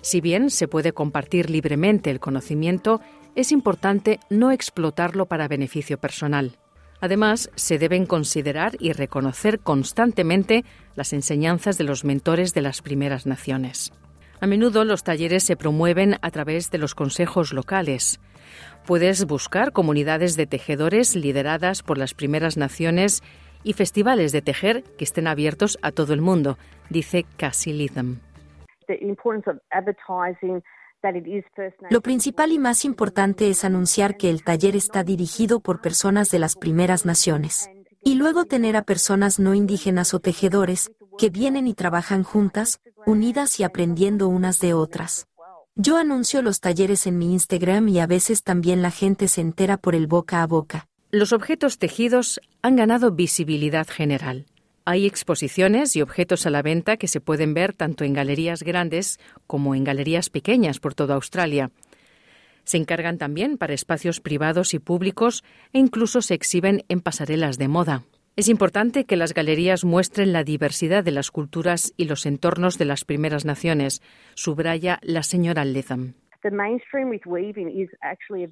Si bien se puede compartir libremente el conocimiento, es importante no explotarlo para beneficio personal. Además, se deben considerar y reconocer constantemente las enseñanzas de los mentores de las primeras naciones. A menudo los talleres se promueven a través de los consejos locales. Puedes buscar comunidades de tejedores lideradas por las primeras naciones y festivales de tejer que estén abiertos a todo el mundo, dice Cassie Litham. Lo principal y más importante es anunciar que el taller está dirigido por personas de las primeras naciones. Y luego tener a personas no indígenas o tejedores, que vienen y trabajan juntas, unidas y aprendiendo unas de otras. Yo anuncio los talleres en mi Instagram y a veces también la gente se entera por el boca a boca. Los objetos tejidos han ganado visibilidad general. Hay exposiciones y objetos a la venta que se pueden ver tanto en galerías grandes como en galerías pequeñas por toda Australia. Se encargan también para espacios privados y públicos e incluso se exhiben en pasarelas de moda. Es importante que las galerías muestren la diversidad de las culturas y los entornos de las primeras naciones, subraya la señora Letham.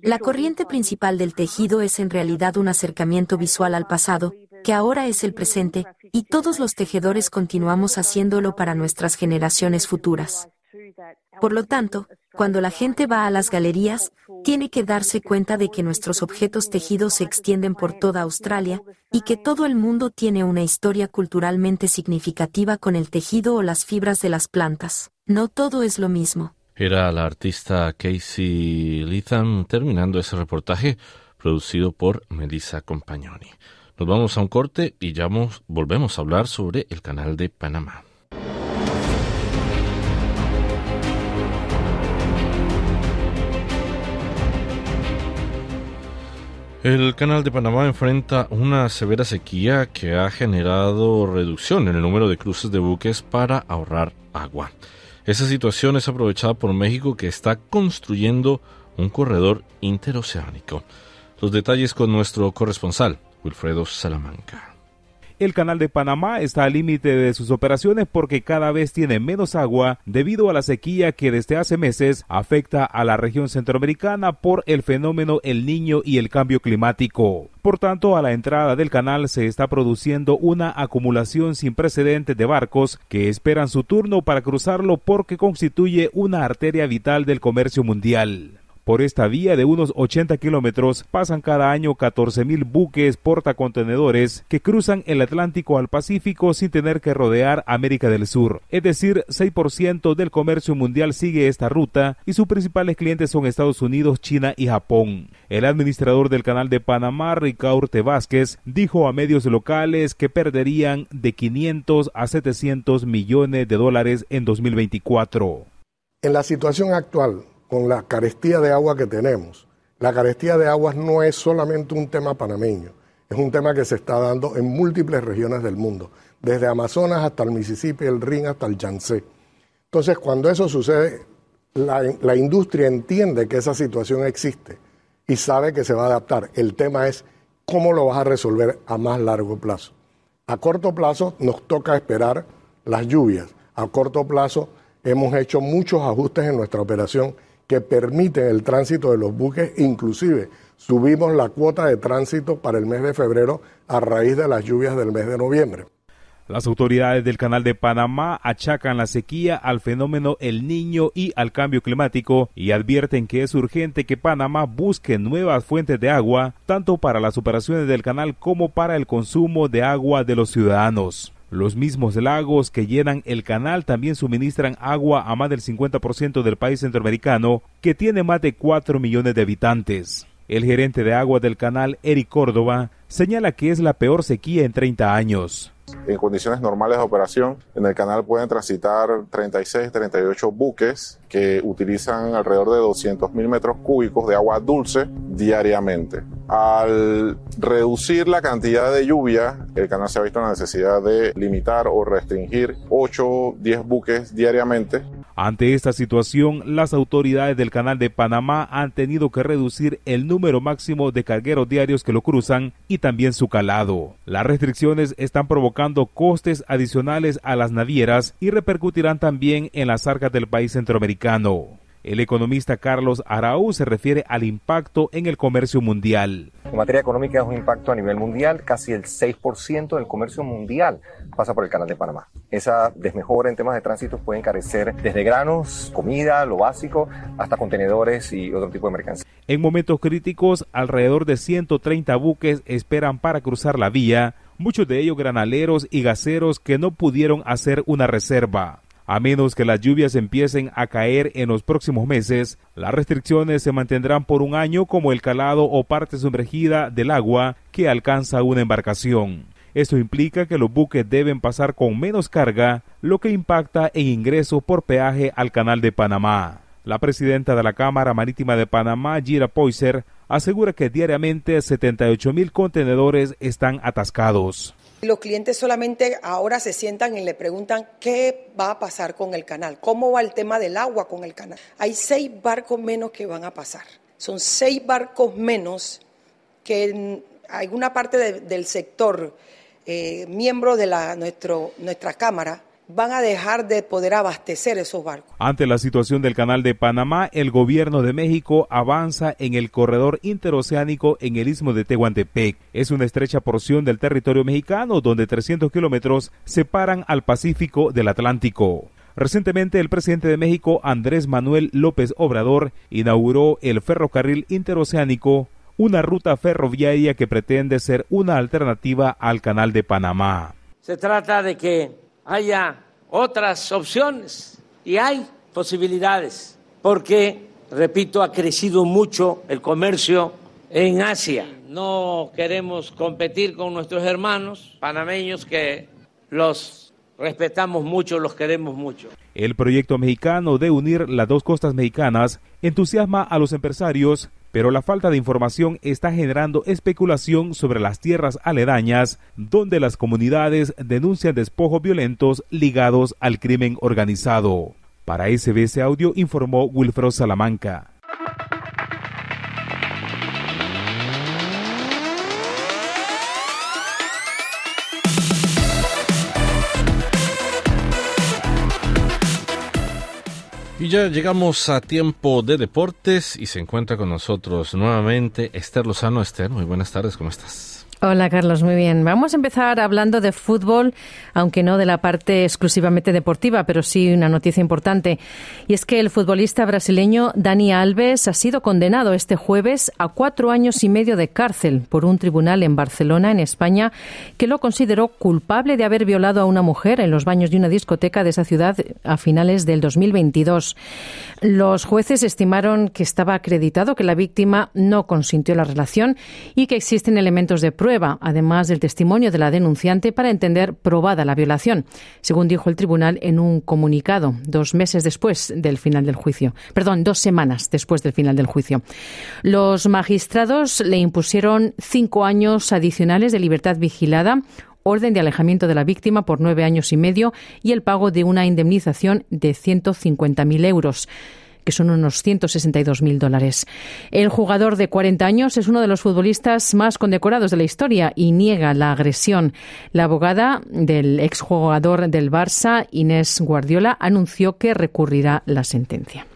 La corriente principal del tejido es en realidad un acercamiento visual al pasado, que ahora es el presente, y todos los tejedores continuamos haciéndolo para nuestras generaciones futuras. Por lo tanto, cuando la gente va a las galerías, tiene que darse cuenta de que nuestros objetos tejidos se extienden por toda Australia y que todo el mundo tiene una historia culturalmente significativa con el tejido o las fibras de las plantas. No todo es lo mismo. Era la artista Casey Litham terminando ese reportaje producido por Melissa Compagnoni. Nos vamos a un corte y ya volvemos a hablar sobre el canal de Panamá. El canal de Panamá enfrenta una severa sequía que ha generado reducción en el número de cruces de buques para ahorrar agua. Esa situación es aprovechada por México que está construyendo un corredor interoceánico. Los detalles con nuestro corresponsal, Wilfredo Salamanca. El canal de Panamá está al límite de sus operaciones porque cada vez tiene menos agua debido a la sequía que desde hace meses afecta a la región centroamericana por el fenómeno El Niño y el cambio climático. Por tanto, a la entrada del canal se está produciendo una acumulación sin precedentes de barcos que esperan su turno para cruzarlo porque constituye una arteria vital del comercio mundial. Por esta vía de unos 80 kilómetros pasan cada año 14.000 buques portacontenedores que cruzan el Atlántico al Pacífico sin tener que rodear América del Sur. Es decir, 6% del comercio mundial sigue esta ruta y sus principales clientes son Estados Unidos, China y Japón. El administrador del canal de Panamá, Ricaurte Vázquez, dijo a medios locales que perderían de 500 a 700 millones de dólares en 2024. En la situación actual, con la carestía de agua que tenemos. La carestía de aguas no es solamente un tema panameño, es un tema que se está dando en múltiples regiones del mundo, desde Amazonas hasta el Mississippi, el Rin hasta el Yangtze. Entonces, cuando eso sucede, la, la industria entiende que esa situación existe y sabe que se va a adaptar. El tema es cómo lo vas a resolver a más largo plazo. A corto plazo nos toca esperar las lluvias. A corto plazo hemos hecho muchos ajustes en nuestra operación que permiten el tránsito de los buques, inclusive subimos la cuota de tránsito para el mes de febrero a raíz de las lluvias del mes de noviembre. Las autoridades del Canal de Panamá achacan la sequía al fenómeno El Niño y al cambio climático y advierten que es urgente que Panamá busque nuevas fuentes de agua, tanto para las operaciones del canal como para el consumo de agua de los ciudadanos. Los mismos lagos que llenan el canal también suministran agua a más del 50% del país centroamericano, que tiene más de 4 millones de habitantes. El gerente de agua del canal, Eric Córdoba, señala que es la peor sequía en 30 años. En condiciones normales de operación, en el canal pueden transitar 36, 38 buques que utilizan alrededor de 200 mil metros cúbicos de agua dulce diariamente. Al reducir la cantidad de lluvia, el canal se ha visto la necesidad de limitar o restringir 8, 10 buques diariamente ante esta situación, las autoridades del Canal de Panamá han tenido que reducir el número máximo de cargueros diarios que lo cruzan y también su calado. Las restricciones están provocando costes adicionales a las navieras y repercutirán también en las arcas del país centroamericano. El economista Carlos Araú se refiere al impacto en el comercio mundial. En materia económica es un impacto a nivel mundial, casi el 6% del comercio mundial pasa por el canal de Panamá. Esa desmejora en temas de tránsito puede encarecer desde granos, comida, lo básico, hasta contenedores y otro tipo de mercancías. En momentos críticos, alrededor de 130 buques esperan para cruzar la vía, muchos de ellos granaleros y gaseros que no pudieron hacer una reserva. A menos que las lluvias empiecen a caer en los próximos meses, las restricciones se mantendrán por un año como el calado o parte sumergida del agua que alcanza una embarcación. Esto implica que los buques deben pasar con menos carga, lo que impacta en ingresos por peaje al canal de Panamá. La presidenta de la Cámara Marítima de Panamá, Gira Poiser, asegura que diariamente 78 mil contenedores están atascados. Los clientes solamente ahora se sientan y le preguntan qué va a pasar con el canal, cómo va el tema del agua con el canal. Hay seis barcos menos que van a pasar. Son seis barcos menos que en alguna parte del sector eh, miembro de la, nuestro, nuestra Cámara van a dejar de poder abastecer esos barcos. Ante la situación del canal de Panamá, el gobierno de México avanza en el corredor interoceánico en el istmo de Tehuantepec. Es una estrecha porción del territorio mexicano donde 300 kilómetros separan al Pacífico del Atlántico. Recientemente el presidente de México, Andrés Manuel López Obrador, inauguró el ferrocarril interoceánico, una ruta ferroviaria que pretende ser una alternativa al canal de Panamá. Se trata de que haya otras opciones y hay posibilidades, porque, repito, ha crecido mucho el comercio en Asia. No queremos competir con nuestros hermanos panameños que los respetamos mucho, los queremos mucho. El proyecto mexicano de unir las dos costas mexicanas entusiasma a los empresarios pero la falta de información está generando especulación sobre las tierras aledañas, donde las comunidades denuncian despojos violentos ligados al crimen organizado. Para SBS Audio informó Wilfredo Salamanca. Y ya llegamos a tiempo de deportes y se encuentra con nosotros nuevamente Esther Lozano. Esther, muy buenas tardes, ¿cómo estás? Hola Carlos, muy bien. Vamos a empezar hablando de fútbol, aunque no de la parte exclusivamente deportiva, pero sí una noticia importante. Y es que el futbolista brasileño Dani Alves ha sido condenado este jueves a cuatro años y medio de cárcel por un tribunal en Barcelona, en España, que lo consideró culpable de haber violado a una mujer en los baños de una discoteca de esa ciudad a finales del 2022. Los jueces estimaron que estaba acreditado que la víctima no consintió la relación y que existen elementos de prueba prueba, además del testimonio de la denunciante, para entender probada la violación, según dijo el tribunal en un comunicado dos meses después del final del juicio. Perdón, dos semanas después del final del juicio. Los magistrados le impusieron cinco años adicionales de libertad vigilada, orden de alejamiento de la víctima por nueve años y medio y el pago de una indemnización de 150.000 euros que son unos 162.000 dólares. El jugador de 40 años es uno de los futbolistas más condecorados de la historia y niega la agresión. La abogada del exjugador del Barça, Inés Guardiola, anunció que recurrirá la sentencia.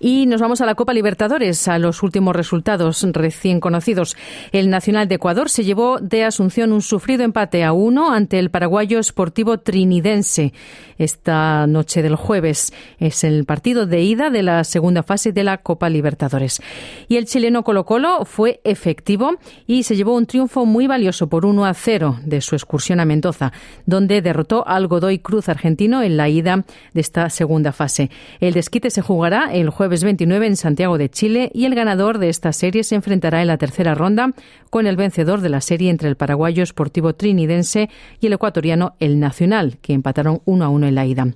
Y nos vamos a la Copa Libertadores, a los últimos resultados recién conocidos. El Nacional de Ecuador se llevó de Asunción un sufrido empate a uno ante el paraguayo Sportivo Trinidense esta noche del jueves. Es el partido de ida de la segunda fase de la Copa Libertadores. Y el chileno Colo Colo fue efectivo y se llevó un triunfo muy valioso por 1 a 0 de su excursión a Mendoza, donde derrotó al Godoy Cruz argentino en la ida de esta segunda fase. El desquite se jugará el jueves jueves 29 en Santiago de Chile y el ganador de esta serie se enfrentará en la tercera ronda con el vencedor de la serie entre el paraguayo Sportivo Trinidense y el ecuatoriano El Nacional, que empataron 1 a 1 en la ida.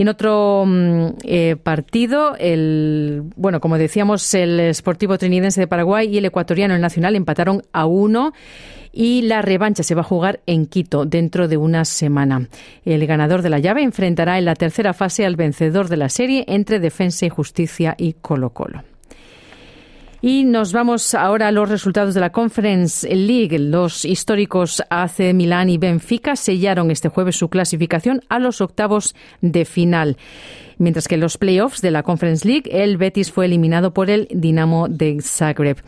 Y en otro mm, eh, partido, el bueno, como decíamos, el Sportivo Trinidense de Paraguay y el ecuatoriano El Nacional empataron a uno y la revancha se va a jugar en Quito dentro de una semana. El ganador de la llave enfrentará en la tercera fase al vencedor de la serie entre Defensa y Justicia y Colo Colo. Y nos vamos ahora a los resultados de la Conference League. Los históricos AC Milán y Benfica sellaron este jueves su clasificación a los octavos de final. Mientras que en los playoffs de la Conference League, el Betis fue eliminado por el Dinamo de Zagreb.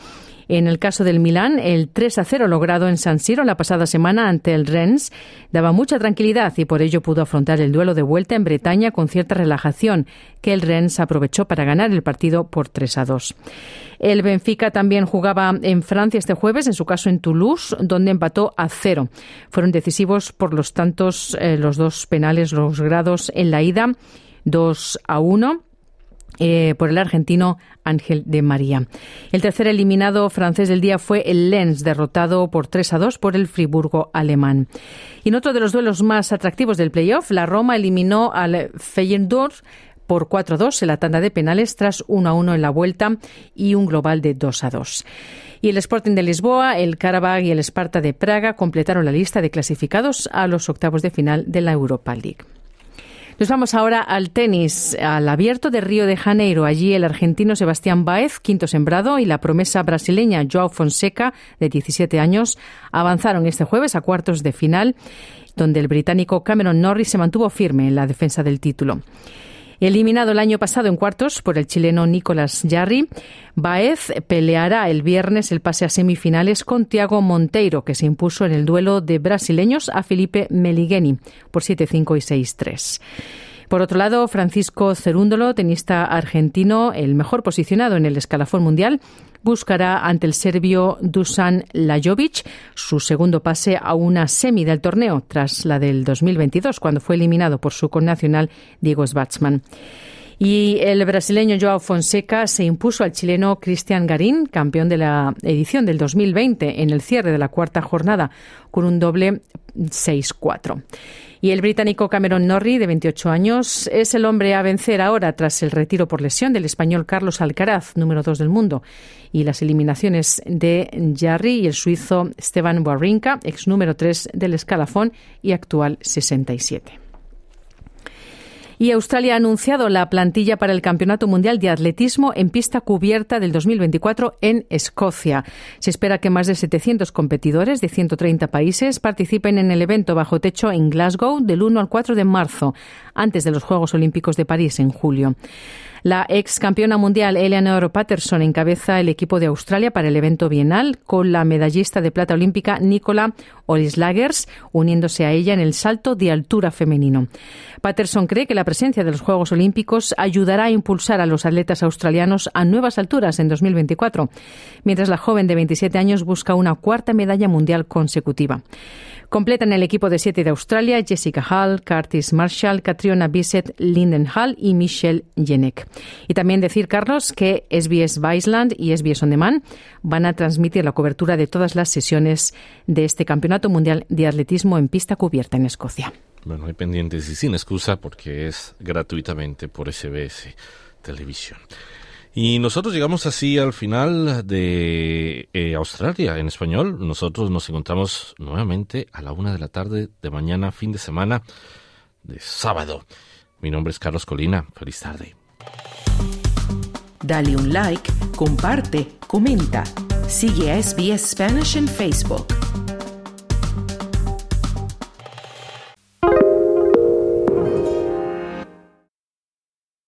En el caso del Milán, el 3 a 0 logrado en San Siro la pasada semana ante el Rennes daba mucha tranquilidad y por ello pudo afrontar el duelo de vuelta en Bretaña con cierta relajación, que el Rennes aprovechó para ganar el partido por 3 a 2. El Benfica también jugaba en Francia este jueves, en su caso en Toulouse, donde empató a cero. Fueron decisivos por los tantos, eh, los dos penales, los grados en la ida, 2 a 1 eh, por el argentino Ángel de María. El tercer eliminado francés del día fue el Lens, derrotado por 3 a 2 por el Friburgo alemán. Y en otro de los duelos más atractivos del playoff, la Roma eliminó al Feyenoord por 4 a 2 en la tanda de penales tras 1 a 1 en la vuelta y un global de 2 a 2. Y el Sporting de Lisboa, el Karabag y el Sparta de Praga completaron la lista de clasificados a los octavos de final de la Europa League. Nos vamos ahora al tenis, al abierto de Río de Janeiro. Allí el argentino Sebastián Baez, quinto sembrado, y la promesa brasileña Joao Fonseca, de 17 años, avanzaron este jueves a cuartos de final, donde el británico Cameron Norris se mantuvo firme en la defensa del título. Eliminado el año pasado en cuartos por el chileno Nicolás Jarry, Baez peleará el viernes el pase a semifinales con Tiago Monteiro, que se impuso en el duelo de brasileños a Felipe Meligeni por 7-5 y 6-3. Por otro lado, Francisco Cerúndolo, tenista argentino, el mejor posicionado en el escalafón mundial, buscará ante el serbio Dusan Lajovic su segundo pase a una semi del torneo, tras la del 2022, cuando fue eliminado por su connacional Diego Schwartzman. Y el brasileño Joao Fonseca se impuso al chileno Cristian Garín, campeón de la edición del 2020, en el cierre de la cuarta jornada, con un doble 6-4. Y el británico Cameron Norrie, de 28 años, es el hombre a vencer ahora tras el retiro por lesión del español Carlos Alcaraz, número 2 del mundo, y las eliminaciones de Jarry y el suizo Esteban Wawrinka, ex número 3 del escalafón y actual 67. Y Australia ha anunciado la plantilla para el Campeonato Mundial de Atletismo en pista cubierta del 2024 en Escocia. Se espera que más de 700 competidores de 130 países participen en el evento bajo techo en Glasgow del 1 al 4 de marzo, antes de los Juegos Olímpicos de París en julio. La ex campeona mundial Eleanor Patterson encabeza el equipo de Australia para el evento bienal con la medallista de plata olímpica Nicola Olislagers uniéndose a ella en el salto de altura femenino. Patterson cree que la presencia de los Juegos Olímpicos ayudará a impulsar a los atletas australianos a nuevas alturas en 2024, mientras la joven de 27 años busca una cuarta medalla mundial consecutiva. Completan el equipo de siete de Australia Jessica Hall, Curtis Marshall, Catriona Bissett, Linden Hall y Michelle Jenek. Y también decir, Carlos, que SBS Viceland y SBS On Demand van a transmitir la cobertura de todas las sesiones de este Campeonato Mundial de Atletismo en pista cubierta en Escocia. Bueno, hay pendientes y sin excusa porque es gratuitamente por SBS Televisión. Y nosotros llegamos así al final de eh, Australia en español. Nosotros nos encontramos nuevamente a la una de la tarde de mañana, fin de semana, de sábado. Mi nombre es Carlos Colina. Feliz tarde. Dale un like, comparte, comenta. Sigue a SBS Spanish en Facebook.